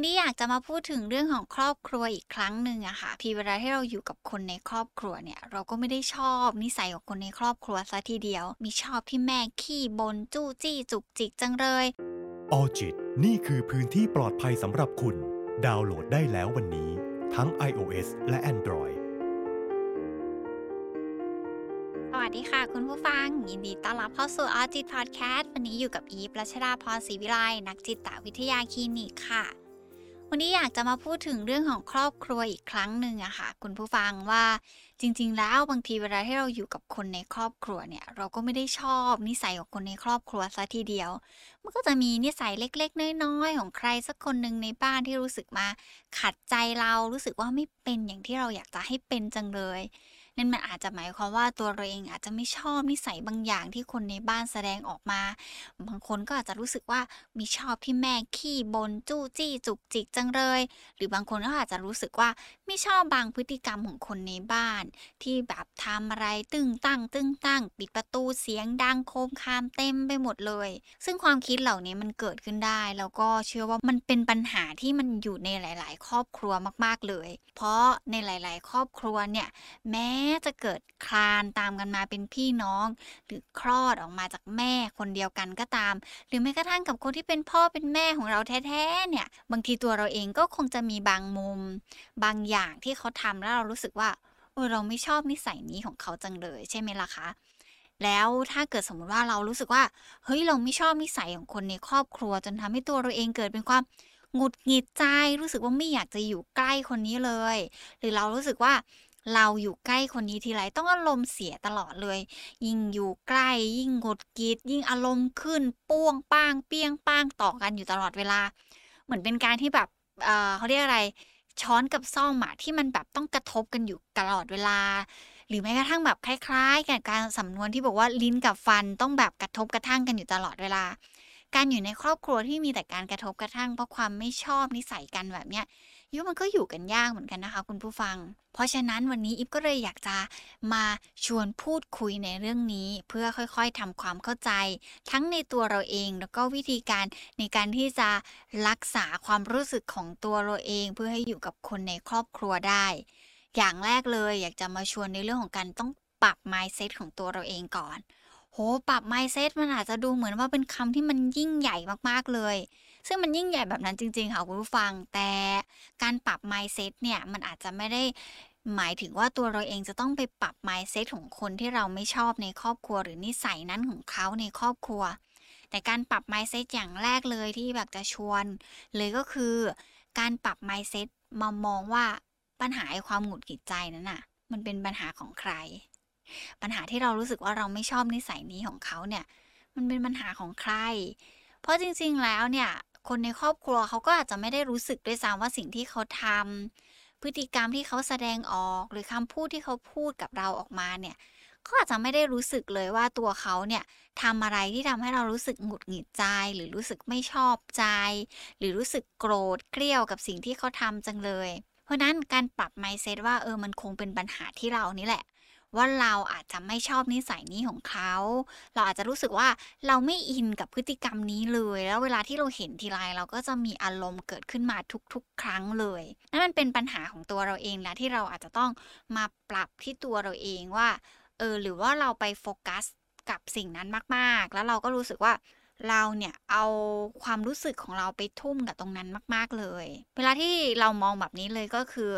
วันนี้อยากจะมาพูดถึงเรื่องของครอบครัวอีกครั้งหนึ่งอะค่ะทีเวลาที่เราอยู่กับคนในครอบครัวเนี่ย เราก็ไม่ได้ชอบนิสัยของคนในครอบครัวซะทีเดียว มีชอบที่แม่ขี้บนจู้จี้จุกจิกจังเลยออจิตนี่คือพื้นที่ปลอดภัยสำหรับคุณ ดาวน์โหลดได้แล้ววันนี้ ทั้ง iOS และ Android สวัสดีค่ะ คุณผู้ฟัง ยินดีต้อนรับเข้าสู่ออจิตพอดแคสต์วันนี้อยู่กับอีฟรัชดาพรศรีวิไลนักจิตวิทยาคลินิกค่ะ วันนี้อยากจะมาพูดถึงเรื่องของครอบครัวอีกครั้งหนึ่งอะค่ะคุณผู้ฟังว่าจริง ๆ แล้วบางทีเวลาที่เราอยู่กับคนในครอบครัวเนี่ย เราก็ไม่ได้ชอบนิสัยของคนในครอบครัวซะทีเดียว มันก็จะมีนิสัยเล็ก ๆ น้อยๆของใครสักคนหนึ่งในบ้านที่รู้สึกมาขัดใจเรารู้สึกว่าไม่เป็นอย่างที่เราอยากจะให้เป็นจังเลย นั่นมันอาจจะหมายความว่าตัวเราเองอาจจะไม่ชอบนิสัยบางอย่างที่คนในบ้านแสดงออกมา บางคนก็อาจจะรู้สึกว่ามีชอบที่แม่ขี้บนจู้จี้จุกจิกจังเลย หรือบางคนก็อาจจะรู้สึกว่าไม่ชอบบางพฤติกรรมของคนในบ้าน ที่แบบทำอะไรตึงตั้ง ตึงตั้ง ปิดประตูเสียงดังโคมคามเต็มไปหมดเลย ซึ่งความคิดเหล่านี้มันเกิดขึ้นได้ แล้วก็เชื่อว่ามันเป็นปัญหาที่มันอยู่ในหลาย ๆ ครอบครัวมาก ๆเลย เพราะในหลาย ๆ ครอบครัวเนี่ยแม้จะเกิดคลานตามกันมาเป็นพี่น้อง หรือคลอดออกมาจากแม่คนเดียวกันก็ตาม หรือแม้กระทั่งกับคนที่เป็นพ่อเป็นแม่ของเราแท้ๆเนี่ย บางทีตัวเราเองก็คงจะมีบางมุม บางอย่างที่เขาทำแล้วเรารู้สึกว่าเออเราไม่ชอบนิสัยนี้ของเขาจังเลยใช่ไหมล่ะคะแล้วถ้าเกิดสมมติว่าเรารู้สึกว่า เฮ้ยเราไม่ชอบนิสัยของคนในครอบครัว จนทำให้ตัวเราเองเกิดเป็นความหงุดหงิดใจ รู้สึกว่าไม่อยากจะอยู่ใกล้คนนี้เลย หรือเรารู้สึกว่า เราอยู่ใกล้คนนี้ทีไรต้องอารมณ์เสียตลอดเลย ยิ่งอยู่ใกล้ ยิ่งหงุดหงิด ยิ่งอารมณ์ขึ้นป้วงป้างเปี้ยงป้างต่อกันอยู่ตลอดเวลา เหมือนเป็นการที่แบบเเขาเรียกอะไร ช้อนกับซ่อมอะที่มันแบบต้องกระทบกันอยู่ตลอดเวลา หรือแม้กระทั่งแบบคล้ายๆ กับการสำนวนที่บอกว่าลิ้นกับฟันต้องแบบกระทบกระทั่งกันอยู่ตลอดเวลา การอยู่ในครอบครัวที่มีแต่การกระทบกระทั่งเพราะความไม่ชอบนิสัยกันแบบเนี้ย ยุมันก็อยู่กันยากเหมือนกันนะคะ คุณผู้ฟัง เพราะฉะนั้นวันนี้อิฟก็เลยอยากจะมาชวนพูดคุยในเรื่องนี้ เพื่อค่อยๆทำความเข้าใจ ทั้งในตัวเราเอง แล้วก็วิธีการในการที่จะรักษาความรู้สึกของตัวเราเอง เพื่อให้อยู่กับคนในครอบครัวได้ อย่างแรกเลยอยากจะมาชวนในเรื่องของการต้องปรับ mindset ของตัวเราเองก่อน โห ปรับ mindset มันอาจจะดูเหมือนว่าเป็นคำที่มันยิ่งใหญ่มากๆเลย ซึ่งมันยิ่งใหญ่แบบนั้นจริง ๆ ค่ะคุณผู้ฟังแต่การปรับ mindset เนี่ยมันอาจจะไม่ได้หมายถึงว่าตัวเราเองจะต้องไปปรับ mindset ของคนที่เราไม่ชอบในครอบครัว หรือนิสัยนั้นของเขาในครอบครัว แต่การปรับ mindset อย่างแรกเลยที่แบบจะชวน เลยก็คือ การปรับ mindset มามองว่าปัญหาความหงุดหงิดใจนั้นน่ะ มันเป็นปัญหาของใคร ปัญหาที่เรารู้สึกว่าเราไม่ชอบนิสัยนี้ของเขาเนี่ย มันเป็นปัญหาของใคร เพราะจริงๆแล้วเนี่ย คนในครอบครัวเขาก็อาจจะไม่ได้รู้สึกด้วยซ้ำว่าสิ่งที่เขาทำพฤติกรรมที่เขาแสดงออก หรือคำพูดที่เขาพูดกับเราออกมาเนี่ยเขาอาจจะไม่ได้รู้สึกเลยว่าตัวเขาเนี่ยทำอะไรที่ทำให้เรารู้สึกหงุดหงิดใจ หรือรู้สึกไม่ชอบใจ หรือรู้สึกโกรธเกลียวกับสิ่งที่เขาทำจังเลย เพราะนั้นการปรับ mindset ว่าเออมันคงเป็นปัญหาที่เรานี่แหละ ว่าเราอาจจะไม่ชอบนิสัยนี้ของเขา เราอาจจะรู้สึกว่าเราไม่อินกับพฤติกรรมนี้เลย แล้วเวลาที่เราเห็นทีไรเราก็จะมีอารมณ์เกิดขึ้นมาทุกๆ ครั้งเลยนั่นมันเป็นปัญหาของตัวเราเองและที่เราอาจจะต้องมาปรับที่ตัวเราเองว่าเออหรือว่าเราไปโฟกัสกับสิ่งนั้นมาก ๆ แล้วเราก็รู้สึกว่าเราเนี่ยเอาความรู้สึกของเราไปทุ่มกับตรงนั้นมาก ๆเลย เวลาที่เรามองแบบนี้เลยก็คือ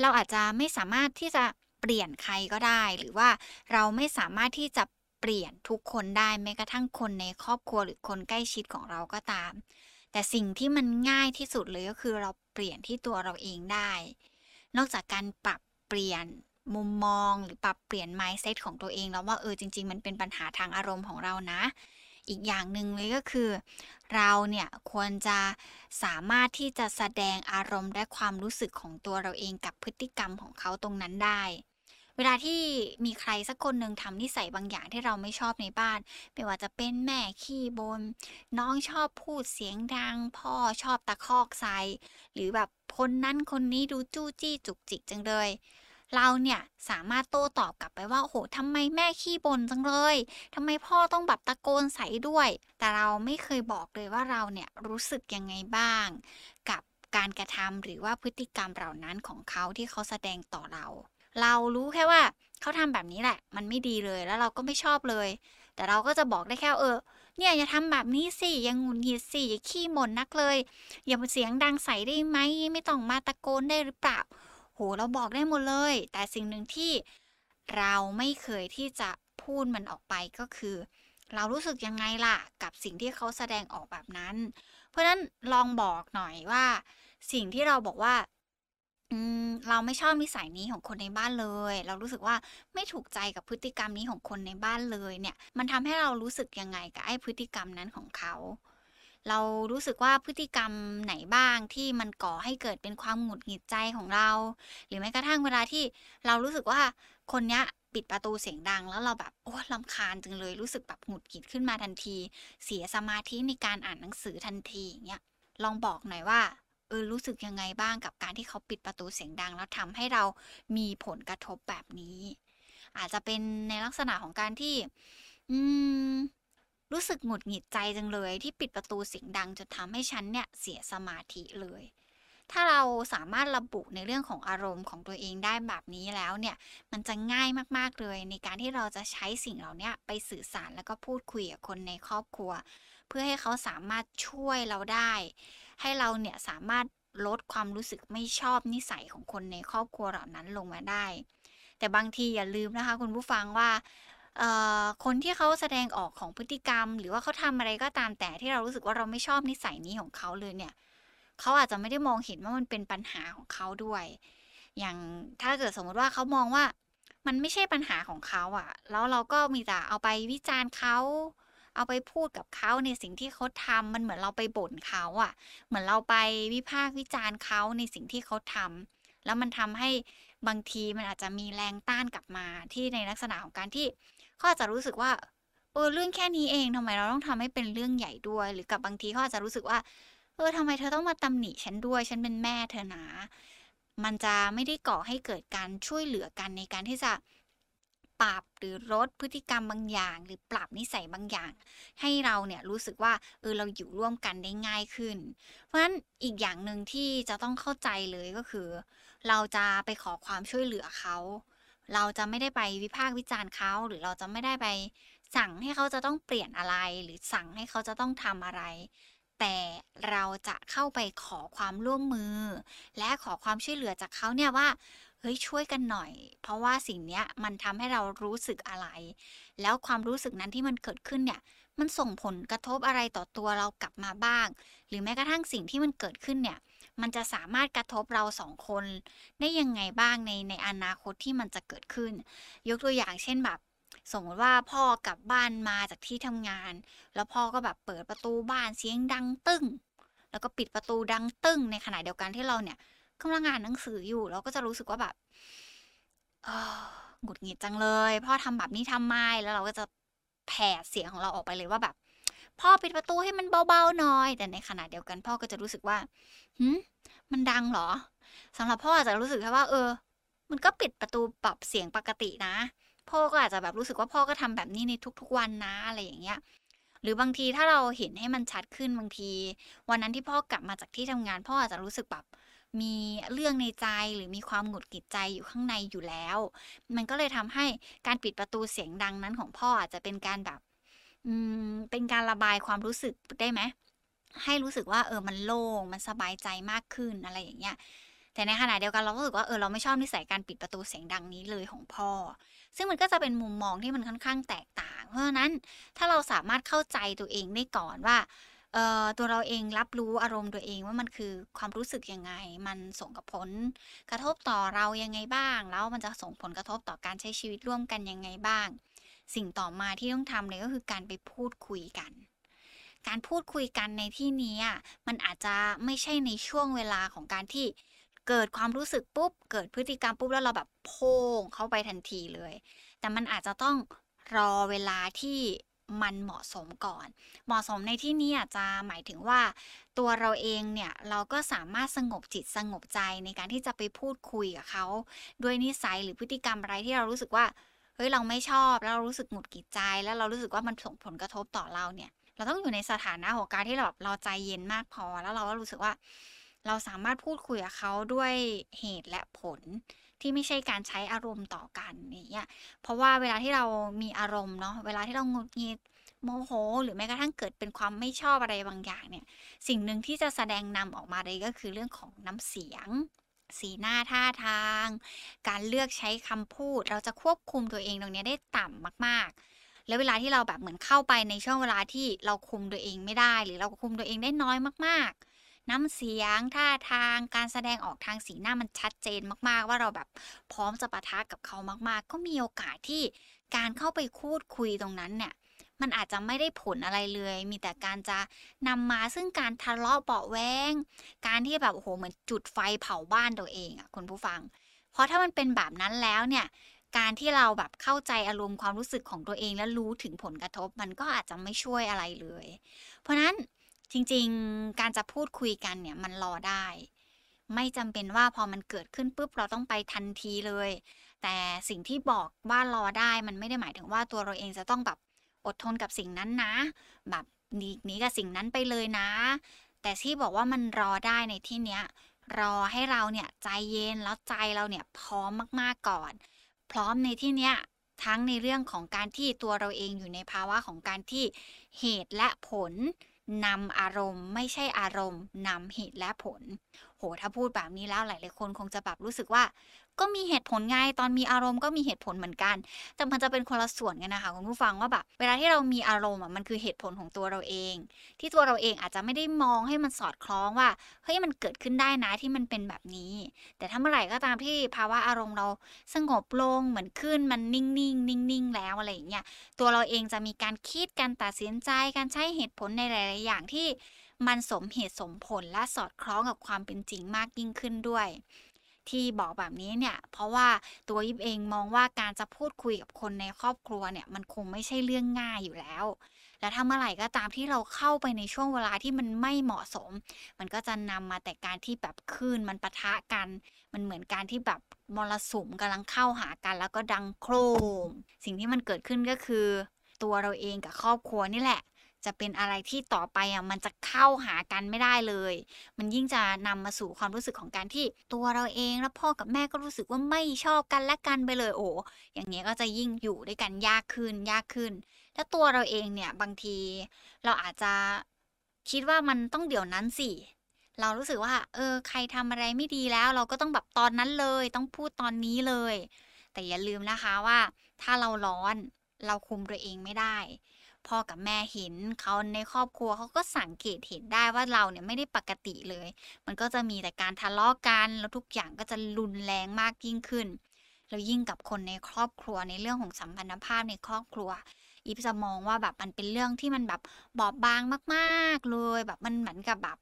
เราอาจจะไม่สามารถที่จะ เปลี่ยนใครก็ได้ หรือว่าเราไม่สามารถที่จะเปลี่ยนทุกคนได้แม้กระทั่งคนในครอบครัวหรือคนใกล้ชิดของเราก็ตาม แต่สิ่งที่มันง่ายที่สุดเลยก็คือเราเปลี่ยนที่ตัวเราเองได้ นอกจากการปรับเปลี่ยนมุมมองหรือปรับเปลี่ยน mindset ของตัวเองแล้วว่าเออจริง ๆ มันเป็นปัญหาทางอารมณ์ของเรานะ อีกอย่างหนึ่งเลยก็คือ เราเนี่ยควรจะสามารถที่จะแสดงอารมณ์และความรู้สึกของตัวเราเองกับพฤติกรรมของเขาตรงนั้นได้ เวลาที่มีใครสักคนหนึ่งทำนิสัยบางอย่างที่เราไม่ชอบในบ้าน ไม่ว่าจะเป็นแม่ขี้บนน้องชอบพูดเสียงดัง พ่อชอบตะคอกใส่หรือแบบคนนั้นคนนี้ดูจู้จี้จุกจิกจังเลยเราเนี่ยสามารถโต้ตอบกลับไปว่าโอ้โหทำไมแม่ขี้บ่นจังเลยทำไมพ่อต้องแบบตะโกนใส่ด้วย แต่เราไม่เคยบอกเลยว่าเราเนี่ยรู้สึกยังไงบ้าง กับการกระทำหรือว่าพฤติกรรมเหล่านั้นของเขาที่เขาแสดงต่อเรา เรารู้แค่ว่าเขาทำแบบนี้แหละ มันไม่ดีเลยแล้วเราก็ไม่ชอบเลย แต่เราก็จะบอกได้แค่เออ เนี่ยอย่าทำแบบนี้สิอย่างงุนหงิดสิอย่าขี้หม่นนักเลย อย่ามาเสียงดังใส่ได้ไหมไม่ต้องมาตะโกนได้หรือเปล่าโหเราบอกได้หมดเลย แต่สิ่งหนึ่งที่เราไม่เคยที่จะพูดมันออกไปก็คือ เรารู้สึกยังไงล่ะ กับสิ่งที่เขาแสดงออกแบบนั้น เพราะฉะนั้นลองบอกหน่อยว่า สิ่งที่เราบอกว่า อืม เราไม่ชอบนิสัยนี้ของคนในบ้านเลย เรารู้สึกว่าไม่ถูกใจกับพฤติกรรมนี้ของคนในบ้านเลยเนี่ย มันทำให้เรารู้สึกยังไงกับไอ้พฤติกรรมนั้นของเขา เรารู้สึกว่าพฤติกรรมไหนบ้างที่มันก่อให้เกิดเป็นความหงุดหงิดใจของเรา หรือแม้กระทั่งเวลาที่เรารู้สึกว่าคนเนี้ยปิดประตูเสียงดังแล้วเราแบบโอ้ลำคาญจังเลยรู้สึกแบบหงุดหงิดขึ้นมาทันที เสียสมาธิในการอ่านหนังสือทันทีอย่างเงี้ยลองบอกหน่อยว่า ออรู้สึกยังไงบ้างกับการที่เขาปิดประตูเสียงดัง แล้วทำให้เรามีผลกระทบแบบนี้ อาจจะเป็นในลักษณะของการที่ อืม รู้สึกหงุดหงิดใจจังเลย ที่ปิดประตูเสียงดังจนทำให้ฉันเนี่ยเสียสมาธิเลย ถ้าเราสามารถระบุในเรื่องของอารมณ์ของตัวเองได้แบบนี้แล้วเนี่ย มันจะง่ายมากๆเลย ในการที่เราจะใช้สิ่งเหล่านี้ไปสื่อสารแล้วก็พูดคุยกับคนในครอบครัว เพื่อให้เขาสามารถช่วยเราได้ ให้เราเนี่ยสามารถลดความรู้สึกไม่ชอบนิสัยของคนในครอบครัวเหล่านั้นลงมาได้ แต่บางทีอย่าลืมนะคะ คุณผู้ฟังว่าคนที่เขาแสดงออกของพฤติกรรม หรือว่าเขาทำอะไรก็ตามแต่ที่เรารู้สึกว่าเราไม่ชอบนิสัยนี้ของเขาเลยเนี่ยเขาอาจจะไม่ได้มองเห็นว่ามันเป็นปัญหาของเขาด้วย อย่างถ้าเกิดสมมติว่าเขามองว่ามันไม่ใช่ปัญหาของเขาอะ่ะ แล้วเราก็มีแต่เอาไปวิจารณ์เขา เอาไปพูดกับเขาในสิ่งที่เขาทำมันเหมือนเราไปบ่นเขาอะ่ะ เหมือนเราไปวิพากษ์วิจารณ์เขาในสิ่งที่เขาทำแล้วมันทำให้บางทีมันอาจจะมีแรงต้านกลับมาที่ในลักษณะของการที่เขาอาจจะรู้สึกว่าเออเรื่องแค่นี้เองทำไมเราต้องทำให้เป็นเรื่องใหญ่ด้วย หรือกับบางทีเขาอาจจะรู้สึกว่าเออทำไมเธอต้องมาตำหนิฉันด้วยฉันเป็นแม่เธอนะมันจะไม่ได้ก่อให้เกิดการช่วยเหลือกันในการที่จะ ปรับหรือลดพฤติกรรมบางอย่าง หรือปรับนิสัยบางอย่าง ให้เราเนี่ยรู้สึกว่าเออเราอยู่ร่วมกันได้ง่ายขึ้น เพราะฉะนั้นอีกอย่างหนึ่งที่จะต้องเข้าใจเลยก็คือ เราจะไปขอความช่วยเหลือเขาเราจะไม่ได้ไปวิพากษ์วิจารณ์เขาหรือเราจะไม่ได้ไปสั่งให้เขาจะต้องเปลี่ยนอะไร หรือสั่งให้เขาจะต้องทำอะไร แต่เราจะเข้าไปขอความร่วมมือ และขอความช่วยเหลือจากเขาเนี่ยว่า เฮ้ยช่วยกันหน่อย เพราะว่าสิ่งเนี้ยมันทำให้เรารู้สึกอะไร แล้วความรู้สึกนั้นที่มันเกิดขึ้นเนี่ย มันส่งผลกระทบอะไรต่อตัวเรากลับมาบ้าง หรือแม้กระทั่งสิ่งที่มันเกิดขึ้นเนี่ย มันจะสามารถกระทบเราสองคน ได้ยังไงบ้างในในอนาคตที่มันจะเกิดขึ้น ยกตัวอย่างเช่นแบบสมมติว่าพ่อกลับบ้านมาจากที่ทำงาน แล้วพ่อก็แบบเปิดประตูบ้านเสียงดังตึ้ง แล้วก็ปิดประตูดังตึ้งในขณะเดียวกันที่เราเนี่ย กำลังอ่านหนังสืออยู่ เราก็จะรู้สึกว่าแบบหงุดหงิดจังเลย พ่อทำแบบนี้ทำไมแล้วเราก็จะแผ่เสียงของเราออกไปเลยว่าแบบ พ่อปิดประตูให้มันเบาๆหน่อย แต่ในขณะเดียวกันพ่อก็จะรู้สึกว่าหืมมันดังเหรอสำหรับพ่ออาจจะรู้สึกแค่ว่า เออ มันก็ปิดประตูปรับเสียงปกตินะ พ่อก็อาจจะแบบรู้สึกว่าพ่อก็ทำแบบนี้ในทุกๆวันนะอะไรอย่างเงี้ยหรือบางทีถ้าเราเห็นให้มันชัดขึ้นบางที วันนั้นที่พ่อกลับมาจากที่ทำงาน พ่ออาจจะรู้สึกแบบ มีเรื่องในใจหรือมีความหงุดหงิดใจอยู่ข้างในอยู่แล้ว มันก็เลยทำให้การปิดประตูเสียงดังนั้นของพ่ออาจจะเป็นการแบบ อืมเป็นการระบายความรู้สึกได้ไหมให้รู้สึกว่าเออมันโล่งมันสบายใจมากขึ้นอะไรอย่างเงี้ยแต่ในขณะเดียวกันเราก็รู้สึกว่าเออเราไม่ชอบนิสัยการปิดประตูเสียงดังนี้เลยของพ่อ ซึ่งมันก็จะเป็นมุมมองที่มันค่อนข้างแตกต่าง เพราะฉะนั้นถ้าเราสามารถเข้าใจตัวเองได้ก่อนว่า ตัวเราเองรับรู้อารมณ์ตัวเองว่ามันคือความรู้สึกยังไง มันส่งกับผล กระทบต่อเรายังไงบ้าง แล้วมันจะส่งผลกระทบต่อการใช้ชีวิตร่วมกันยังไงบ้าง สิ่งต่อมาที่ต้องทำเลยก็คือการไปพูดคุยกัน การพูดคุยกันในที่นี้มันอาจจะไม่ใช่ในช่วงเวลาของการที่เกิดความรู้สึกปุ๊บ เกิดพฤติกรรมปุ๊บแล้วเราแบบโพ่งเข้าไปทันทีเลย แต่มันอาจจะต้องรอเวลาที่ มันเหมาะสมก่อน เหมาะสมในที่นี้อาจจะหมายถึงว่า ตัวเราเองเนี่ยเราก็สามารถสงบจิตสงบใจในการที่จะไปพูดคุยกับเขา ด้วยนิสัยหรือพฤติกรรมอะไรที่เรารู้สึกว่าเฮ้ยเราไม่ชอบแล้วเรารู้สึกหงุดหงิดใจ แล้วเรารู้สึกว่ามันส่งผลกระทบต่อเราเนี่ย เราต้องอยู่ในสถานะของการที่เราแบบเราใจเย็นมากพอ แล้วเราก็รู้สึกว่า เราสามารถพูดคุยกับเขาด้วยเหตุและผล ที่ไม่ใช่การใช้อารมณ์ต่อกันอย่างเงี้ยเพราะว่าเวลาที่เรามีอารมณ์เนาะเวลาที่เราหงุดหงิดโมโห หรือแม้กระทั่งเกิดเป็นความไม่ชอบอะไรบางอย่างเนี่ย สิ่งหนึ่งที่จะแสดงนำออกมาเลยก็คือเรื่องของน้ำเสียง สีหน้าท่าทาง การเลือกใช้คำพูด เราจะควบคุมตัวเองตรงนี้ได้ต่ำมาก ๆ แล้วเวลาที่เราแบบเหมือนเข้าไปในช่วงเวลาที่เราคุมตัวเองไม่ได้ หรือเราคุมตัวเองได้น้อยมากๆ น้ำเสียงท่าทางการแสดงออกทางสีหน้ามันชัดเจนมากๆ ว่าเราแบบพร้อมจะปะทะกับเขามากๆ ก็มีโอกาสที่การเข้าไปพูดคุยตรงนั้นเนี่ยมันอาจจะไม่ได้ผลอะไรเลย มีแต่การจะนำมาซึ่งการทะเลาะเบาแวงการที่แบบโอ้โหเหมือนจุดไฟเผาบ้านตัวเองอะคุณผู้ฟัง เพราะถ้ามันเป็นแบบนั้นแล้วเนี่ย การที่เราแบบเข้าใจอารมณ์ความรู้สึกของตัวเองและรู้ถึงผลกระทบ มันก็อาจจะไม่ช่วยอะไรเลย เพราะนั้น จริง ๆ การจะพูดคุยกันเนี่ยมันรอได้ ไม่จำเป็นว่าพอมันเกิดขึ้นปุ๊บเราต้องไปทันทีเลย แต่สิ่งที่บอกว่ารอได้มันไม่ได้หมายถึงว่าตัวเราเองจะต้องแบบอดทนกับสิ่งนั้นนะ แบบหนีหนีกับสิ่งนั้นไปเลยนะ แต่ที่บอกว่ามันรอได้ในที่เนี้ยรอให้เราเนี่ยใจเย็นแล้วใจเราเนี่ยพร้อมมากๆก่อน พร้อมในที่เนี้ยทั้งในเรื่องของการที่ตัวเราเองอยู่ในภาวะของการที่เหตุและผล นำอารมณ์ไม่ใช่อารมณ์นำเหตุและผล โห ถ้าพูดแบบนี้แล้วหลายๆคนคงจะแบบรู้สึกว่า ก็มีเหตุผลไงตอนมีอารมณ์ก็มีเหตุผลเหมือนกัน แต่มันจะเป็นคนละส่วนกันนะคะคุณผู้ฟังว่าแบบเวลาที่เรามีอารมณ์อะมันคือเหตุผลของตัวเราเอง ที่ตัวเราเองอาจจะไม่ได้มองให้มันสอดคล้องว่าเฮ้ยมันเกิดขึ้นได้นะที่มันเป็นแบบนี้ แต่ถ้าเมื่อไหร่ก็ตามที่ภาวะอารมณ์เราสงบลงเหมือนขึ้นมันนิ่งๆนิ่งๆแล้วอะไรอย่างเงี้ยตัวเราเองจะมีการคิดการตัดสินใจการใช้เหตุผลในหลาย ๆ อย่างที่มันสมเหตุสมผลและสอดคล้องกับความเป็นจริงมากยิ่งขึ้นด้วย ที่บอกแบบนี้เนี่ย เพราะว่าตัวยิบเองมองว่าการจะพูดคุยกับคนในครอบครัวเนี่ย มันคงไม่ใช่เรื่องง่ายอยู่แล้ว และถ้าเมื่อไหร่ก็ตามที่เราเข้าไปในช่วงเวลาที่มันไม่เหมาะสม มันก็จะนำมาแต่การที่แบบคลื่นมันปะทะกัน มันเหมือนการที่แบบมรสุมกำลังเข้าหากัน แล้วก็ดังโครม สิ่งที่มันเกิดขึ้นก็คือ ตัวเราเองกับครอบครัวนี่แหละ จะเป็นอะไรที่ต่อไปอะมันจะเข้าหากันไม่ได้เลย มันยิ่งจะนำมาสู่ความรู้สึกของการที่ตัวเราเองและพ่อกับแม่ก็รู้สึกว่าไม่ชอบกันและกันไปเลยโอ้อย่างเงี้ยก็จะยิ่งอยู่ด้วยกันยากขึ้นยากขึ้น แล้วตัวเราเองเนี่ยบางทีเราอาจจะคิดว่ามันต้องเดี๋ยวนั้นสิเรารู้สึกว่า เออ ใครทำอะไรไม่ดีแล้ว เราก็ต้องแบบตอนนั้นเลย ต้องพูดตอนนี้เลย แต่อย่าลืมนะคะว่า ถ้าเราร้อนเราคุมตัวเองไม่ได้ พ่อกับแม่เห็นเขาในครอบครัวเขาก็สังเกตเห็นได้ว่าเราเนี่ยไม่ได้ปกติเลย มันก็จะมีแต่การทะเลาะกันแล้วทุกอย่างก็จะรุนแรงมากยิ่งขึ้นแล้วยิ่งกับคนในครอบครัวในเรื่องของสัมพันธภาพในครอบครัวอีฟจะมองว่าแบบมันเป็นเรื่องที่มันแบบบอบบางมากๆเลย แบบมันเหมือนกับแบบ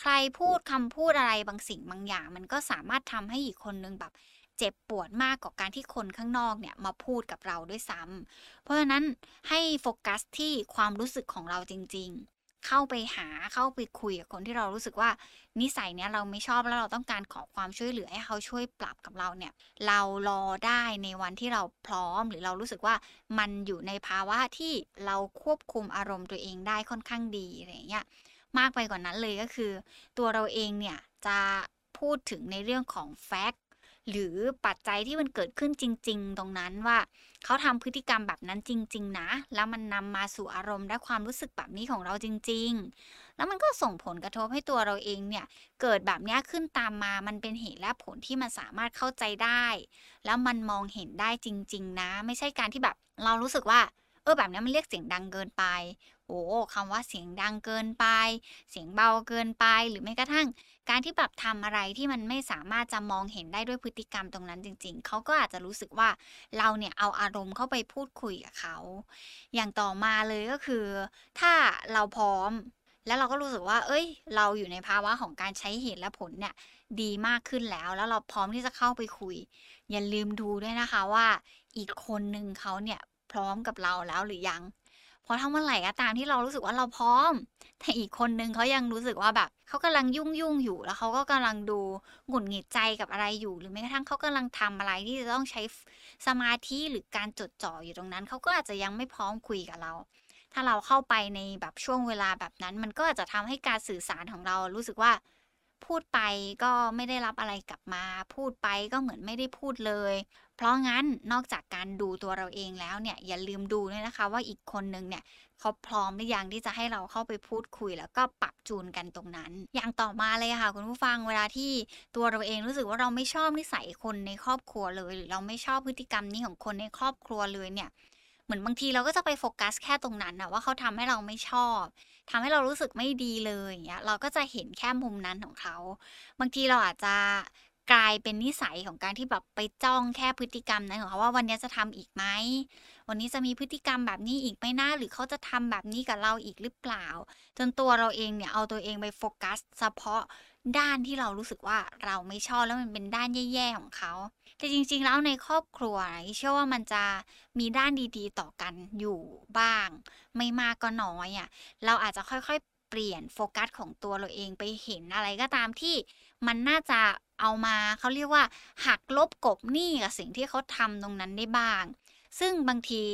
ใครพูดคำพูดอะไรบางสิ่งบางอย่าง มันก็สามารถทำให้อีกคนนึงแบบ เจ็บปวดมากกว่าการที่คนข้างนอกเนี่ยมาพูดกับเราด้วยซ้ำเพราะฉะนั้นให้โฟกัสที่ความรู้สึกของเราจริง ๆ เข้าไปหาเข้าไปคุยกับคนที่เรารู้สึกว่า นิสัยเนี้ยเราไม่ชอบแล้วเราต้องการขอความช่วยเหลือให้เขาช่วยปรับกับเราเนี่ย เรารอได้ในวันที่เราพร้อมหรือเรารู้สึกว่ามันอยู่ในภาวะที่เราควบคุมอารมณ์ตัวเองได้ค่อนข้างดีอะไรเงี้ยมากไปกว่านั้นเลยก็คือ ตัวเราเองเนี่ยจะพูดถึงในเรื่องของแฟกต์ หรือปัจจัยที่มันเกิดขึ้นจริง ๆ ตรงนั้นว่าเขาทำพฤติกรรมแบบนั้นจริง ๆ นะ แล้วมันนำมาสู่อารมณ์และความรู้สึกแบบนี้ของเราจริง ๆ แล้วมันก็ส่งผลกระทบให้ตัวเราเองเนี่ยเกิดแบบนี้ขึ้นตามมา มันเป็นเหตุและผลที่มันสามารถเข้าใจได้ แล้วมันมองเห็นได้จริง ๆ นะ ไม่ใช่การที่แบบเรารู้สึกว่า ออแบบนี้มันเรียกเสียงดังเกินไปโอ้คำว่าเสียงดังเกินไป เสียงเบาเกินไป หรือแม้กระทั่ง การที่แบบทำอะไรที่มันไม่สามารถจะมองเห็นได้ด้วยพฤติกรรมตรงนั้นจริง ๆ เขาก็อาจจะรู้สึกว่าเราเนี่ยเอาอารมณ์เข้าไปพูดคุยกับเขา อย่างต่อมาเลยก็คือ ถ้าเราพร้อม แล้วเราก็รู้สึกว่า เอ้ย เราอยู่ในภาวะของการใช้เหตุและผลเนี่ยดีมากขึ้นแล้ว แล้วเราพร้อมที่จะเข้าไปคุย อย่าลืมดูด้วยนะคะว่า อีกคนหนึ่งเขาเนี่ย พร้อมกับเราแล้วหรือยังพราะถ้าเมื่อไหร่ก็ตามที่เรารู้สึกว่าเราพร้อม แต่อีกคนนึงเขายังรู้สึกว่าแบบเขากำลังยุ่งยุ่งอยู่แล้วเขาก็กำลังดูหงุดหงิดใจกับอะไรอยู่ หรือแม้กระทั่งเขากำลังทำอะไรที่จะต้องใช้สมาธิหรือการจดจ่ออยู่ตรงนั้นเขาก็อาจจะยังไม่พร้อมคุยกับเรา ถ้าเราเข้าไปในแบบช่วงเวลาแบบนั้น มันก็อาจจะทำให้การสื่อสารของเรารู้สึกว่าพูดไปก็ไม่ได้รับอะไรกลับมา พูดไปก็เหมือนไม่ได้พูดเลย เพราะงั้นนอกจากการดูตัวเราเองแล้วเนี่ยอย่าลืมดูด้วยนะคะ ว่าอีกคนนึงเนี่ยเขาพร้อมหรือยังที่จะให้เราเข้าไปพูดคุย แล้วก็ปรับจูนกันตรงนั้น อย่างต่อมาเลยค่ะ คุณผู้ฟังเวลาที่ตัวเราเองรู้สึกว่าเราไม่ชอบนิสัยคนในครอบครัวเลย หรือเราไม่ชอบพฤติกรรมนี้ของคนในครอบครัวเลยเนี่ยเหมือนบางทีเราก็จะไปโฟกัสแค่ตรงนั้นนะว่าเขาทำให้เราไม่ชอบทำให้เรารู้สึกไม่ดีเลยอย่างเงี้ยเราก็จะเห็นแค่มุมนั้นของเขา บางทีเราอาจจะ กลายเป็นนิสัยของการที่แบบไปจ้องแค่พฤติกรรมนั้นของเขาว่าวันนี้จะทำอีกไหม วันนี้จะมีพฤติกรรมแบบนี้อีกไหมนะหรือเขาจะทำแบบนี้กับเราอีกหรือเปล่า จนตัวเราเองเนี่ยเอาตัวเองไปโฟกัส เฉพาะด้านที่เรารู้สึกว่าเราไม่ชอบแล้วมันเป็นด้านแย่ๆของเขา แต่จริงๆแล้วในครอบครัวเชื่อว่ามันจะมีด้านดีๆ ต่อกันอยู่บ้าง ไม่มากก็น้อยอะเราอาจจะค่อยๆ เปลี่ยนโฟกัสของตัวเราเองไปเห็นอะไรก็ตามที่มันน่าจะเอามาเขาเรียกว่า หักลบกบหนี้กับสิ่งที่เขาทำตรงนั้นได้บ้าง ซึ่งบางที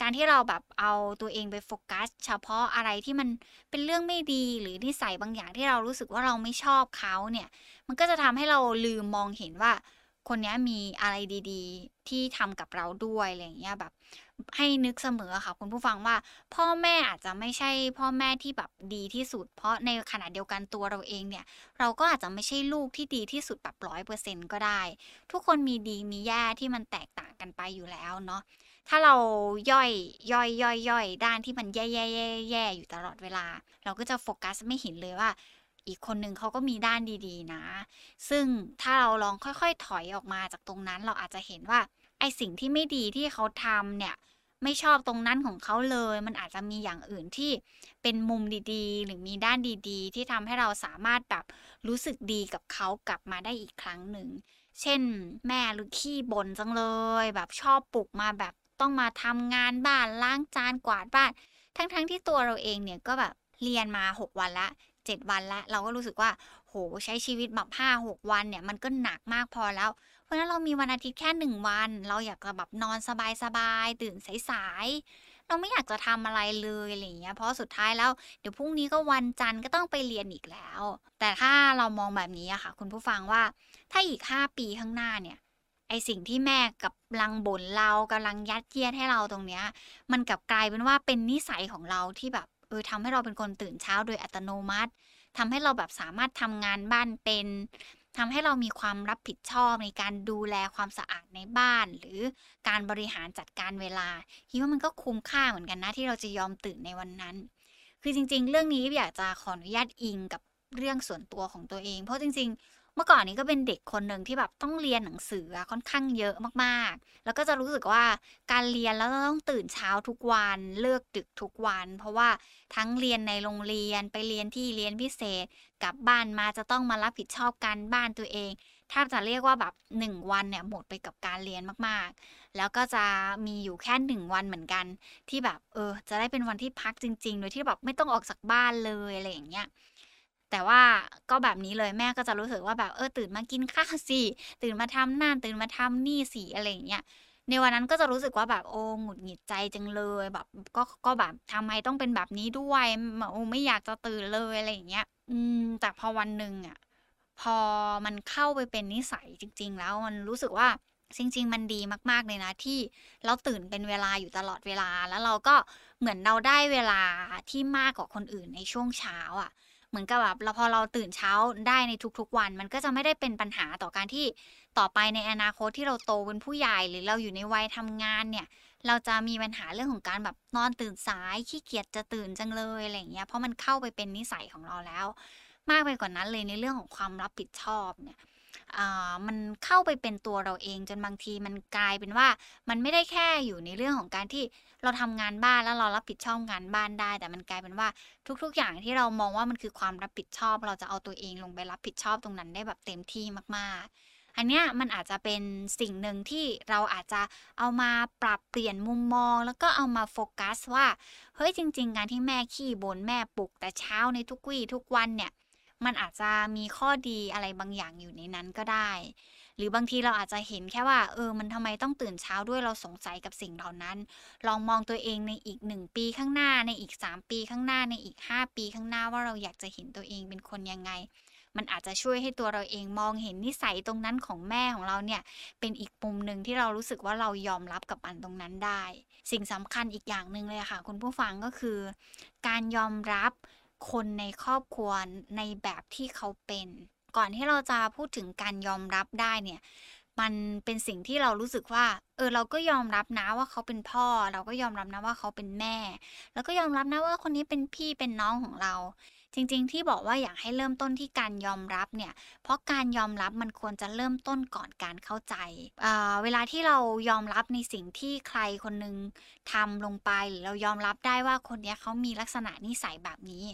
การที่เราแบบเอาตัวเองไปโฟกัส เฉพาะอะไรที่มันเป็นเรื่องไม่ดีหรือนิสัยบางอย่างที่เรารู้สึกว่าเราไม่ชอบเขาเนี่ย มันก็จะทำให้เราลืมมองเห็นว่าคนนี้มีอะไรดี ๆ ที่ทำกับเราด้วยอะไรอย่างเงี้ยแบบ ให้นึกเสมอค่ะ คุณผู้ฟังว่า พ่อแม่อาจจะไม่ใช่พ่อแม่ที่แบบดีที่สุด เพราะในขณะเดียวกันตัวเราเองเนี่ย เราก็อาจจะไม่ใช่ลูกที่ดีที่สุดแบบร้อยเปอร์เซ็นก็ได้ ทุกคนมีดีมีแย่ที่มันแตกต่างกันไปอยู่แล้วเนาะถ้าเราย่อยย่อยย่อยย่อยด้านที่มันแย่แย่แย่แย่อยู่ตลอดเวลา เราก็จะโฟกัสไม่เห็นเลยว่า อีกคนหนึ่งเขาก็มีด้านดีๆ นะ ซึ่งถ้าเราลองค่อยๆ ถอยออกมาจากตรงนั้น เราอาจจะเห็นว่าไอสิ่งที่ไม่ดีที่เขาทำเนี่ย ไม่ชอบตรงนั้นของเขาเลย มันอาจจะมีอย่างอื่นที่เป็นมุมดีๆ หรือมีด้านดีๆ ที่ทำให้เราสามารถแบบรู้สึกดีกับเขากลับมาได้อีกครั้งหนึ่ง เช่น แม่หรือขี้บ่นจังเลย แบบชอบปลุกมาแบบต้องมาทำงานบ้านล้างจานกวาดบ้าน ทั้งๆทที่ตัวเราเองเนี่ยก็แบบเรียนมา 6 วันละ 7 วันละ เราก็รู้สึกว่า โหใช้ชีวิตแบบห้าหกวันเนี่ยมันก็หนักมากพอแล้ว เพราะฉะนั้นเรามีวันอาทิตย์แค่หนึ่งวัน เราอยากจะแบบนอนสบายๆตื่นสายๆเราไม่อยากจะทำอะไรเลยอะไรเงี้ยเพราะสุดท้ายแล้วเดี๋ยวพรุ่งนี้ก็วันจันทร์ก็ต้องไปเรียนอีกแล้ว แต่ถ้าเรามองแบบนี้อะค่ะ คุณผู้ฟังว่าถ้าอีกห้าปีข้างหน้าเนี่ยไอสิ่งที่แม่กับลังบ่นเรากำลังยัดเยียดให้เราตรงเนี้ย มันกลับกลายเป็นว่าเป็นนิสัยของเราที่แบบเออทำให้เราเป็นคนตื่นเช้าโดยอัตโนมัติ ทำให้เราแบบสามารถทำงานบ้านเป็นทำให้เรามีความรับผิดชอบในการดูแลความสะอาดในบ้าน หรือการบริหารจัดการเวลาคิดว่ามันก็คุ้มค่าเหมือนกันนะที่เราจะยอมตื่นในวันนั้น คือจริง ๆ เรื่องนี้อยากจะขออนุญาตอิงกับเรื่องส่วนตัวของตัวเอง เพราะจริง ๆ เมื่อก่อนนี้ก็เป็นเด็กคนหนึ่งที่แบบต้องเรียนหนังสือค่อนข้างเยอะมากๆ แล้วก็จะรู้สึกว่าการเรียนแล้วต้องตื่นเช้าทุกวันเลิกดึกทุกวัน เพราะว่าทั้งเรียนในโรงเรียนไปเรียนที่เรียนพิเศษ กลับบ้านมาจะต้องมารับผิดชอบการบ้านตัวเองถ้าจะเรียกว่าแบบหนึ่งวันเนี่ยหมดไปกับการเรียนมากๆ แล้วก็จะมีอยู่แค่หนึ่งวันเหมือนกัน ที่แบบเออ จะได้เป็นวันที่พักจริง ๆ โดยที่แบบไม่ต้องออกจากบ้านเลยอะไรอย่างเงี้ย แต่ว่าก็แบบนี้เลยแม่ก็จะรู้สึกว่าแบบเออตื่นมากินข้าวสิตื่นมาทำนั่นตื่นมาทำนี่สิอะไรอย่างเงี้ยในวันนั้นก็จะรู้สึกว่าแบบโอ้หงุดหงิดใจจังเลยแบบ ก็ก็แบบทำไมต้องเป็นแบบนี้ด้วยโอ้ไม่อยากจะตื่นเลยอะไรอย่างเงี้ย อืมแต่พอวันหนึ่งอะพอมันเข้าไปเป็นนิสัยจริง ๆ แล้วมันรู้สึกว่าจริง ๆ มันดีมากๆเลยนะที่เราตื่นเป็นเวลาอยู่ตลอดเวลาแล้วเราก็เหมือนเราได้เวลาที่มากกว่าคนอื่นในช่วงเช้าอะ เหมือนกับแบบเราพอเราตื่นเช้าได้ในทุกๆวัน มันก็จะไม่ได้เป็นปัญหาต่อการที่ต่อไปในอนาคตที่เราโตเป็นผู้ใหญ่หรือเราอยู่ในวัยทำงานเนี่ย เราจะมีปัญหาเรื่องของการแบบนอนตื่นสายขี้เกียจจะตื่นจังเลยอะไรอย่างเงี้ยเพราะมันเข้าไปเป็นนิสัยของเราแล้ว มากไปกว่านั้นเลยในเรื่องของความรับผิดชอบเนี่ย มันเข้าไปเป็นตัวเราเองจนบางทีมันกลายเป็นว่ามันไม่ได้แค่อยู่ในเรื่องของการที่เราทำงานบ้านแล้วเรารับผิดชอบงานบ้านได้ แต่มันกลายเป็นว่าทุก ๆ อย่างที่เรามองว่ามันคือความรับผิดชอบ เราจะเอาตัวเองลงไปรับผิดชอบตรงนั้นได้แบบเต็มที่มาก ๆอันเนี้ยมันอาจจะเป็นสิ่งหนึ่งที่เราอาจจะเอามาปรับเปลี่ยนมุมมอง แล้วก็เอามาโฟกัสว่า เฮ้ยจริง ๆ การที่แม่ขี้บ่นแม่ปลุกแต่เช้าในทุกวี่ทุกวันเนี่ย มันอาจจะมีข้อดีอะไรบางอย่างอยู่ในนั้นก็ได้ หรือบางทีเราอาจจะเห็นแค่ว่า เออ มันทำไมต้องตื่นเช้าด้วยเราสงสัยกับสิ่งเหล่านั้น ลองมองตัวเองในอีกหนึ่งปีข้างหน้าในอีก 3 ปีข้างหน้าในอีก 5 ปีข้างหน้าว่าเราอยากจะเห็นตัวเองเป็นคนยังไง มันอาจจะช่วยให้ตัวเราเองมองเห็นนิสัยตรงนั้นของแม่ของเราเนี่ย เป็นอีกมุมหนึ่งที่เรารู้สึกว่าเรายอมรับกับมันตรงนั้นได้ สิ่งสำคัญอีกอย่างหนึ่งเลยค่ะ คุณผู้ฟังก็คือ การยอมรับ คนในครอบครัวในแบบที่เขาเป็น ก่อนที่เราจะพูดถึงการยอมรับได้เนี่ย มันเป็นสิ่งที่เรารู้สึกว่า เออเราก็ยอมรับนะว่าเขาเป็นพ่อ เราก็ยอมรับนะว่าเขาเป็นแม่ แล้วก็ยอมรับนะว่าคนนี้เป็นพี่เป็นน้องของเรา จริงๆ ที่บอกว่าอยากให้เริ่มต้นที่การยอมรับเนี่ย เพราะการยอมรับมันควรจะเริ่มต้นก่อนการเข้าใจอ่าเวลาที่เรายอมรับในสิ่งที่ใครคนหนึงทำลงไปหรือเรายอมรับได้ว่าคนนี้เขามีลักษณะนิสัยแบบนี้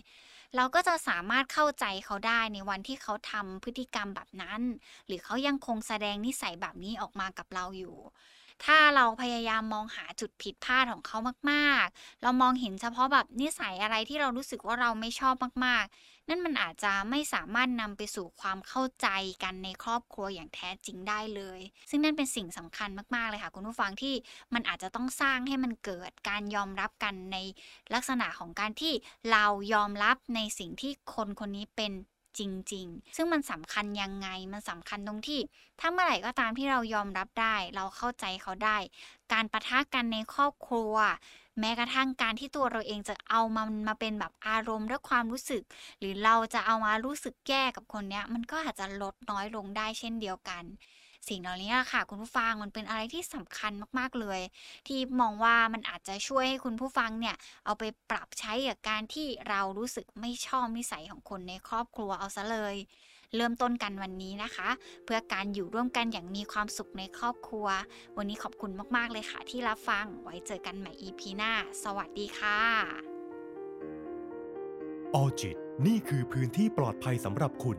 เราก็จะสามารถเข้าใจเขาได้ในวันที่เขาทำพฤติกรรมแบบนั้น หรือเขายังคงแสดงนิสัยแบบนี้ออกมากับเราอยู่ ถ้าเราพยายามมองหาจุดผิดพลาดของเขามากๆ เรามองเห็นเฉพาะแบบนิสัยอะไรที่เรารู้สึกว่าเราไม่ชอบมากๆ นั่นมันอาจจะไม่สามารถนำไปสู่ความเข้าใจกันในครอบครัวอย่างแท้จริงได้เลย ซึ่งนั่นเป็นสิ่งสำคัญมากๆเลยค่ะ คุณผู้ฟังที่มันอาจจะต้องสร้างให้มันเกิดการยอมรับกันในลักษณะของการที่เรายอมรับในสิ่งที่คนคนนี้เป็น จริง ๆ ซึ่งมันสำคัญยังไง มันสำคัญตรงที่ ถ้าเมื่อไหร่ก็ตามที่เรายอมรับได้ เราเข้าใจเขาได้ การประทะกันในครอบครัว แม้กระทั่งการที่ตัวเราเองจะเอามันมาเป็นแบบอารมณ์และความรู้สึก หรือเราจะเอามารู้สึกแก้กับคนเนี้ย มันก็อาจจะลดน้อยลงได้เช่นเดียวกัน สิ่งเหล่านี้ค่ะ คุณผู้ฟังมันเป็นอะไรที่สำคัญมากๆเลย ที่มองว่ามันอาจจะช่วยให้คุณผู้ฟังเนี่ยเอาไปปรับใช้กับการที่เรารู้สึกไม่ชอบนิสัยของคนในครอบครัวเอาซะเลย เริ่มต้นกันวันนี้นะคะ เพื่อการอยู่ร่วมกันอย่างมีความสุขในครอบครัว วันนี้ขอบคุณมากๆเลยค่ะ ที่รับฟังไว้เจอกันใหม่ EP หน้า สวัสดีค่ะออจิตนี่คือพื้นที่ปลอดภัยสำหรับคุณ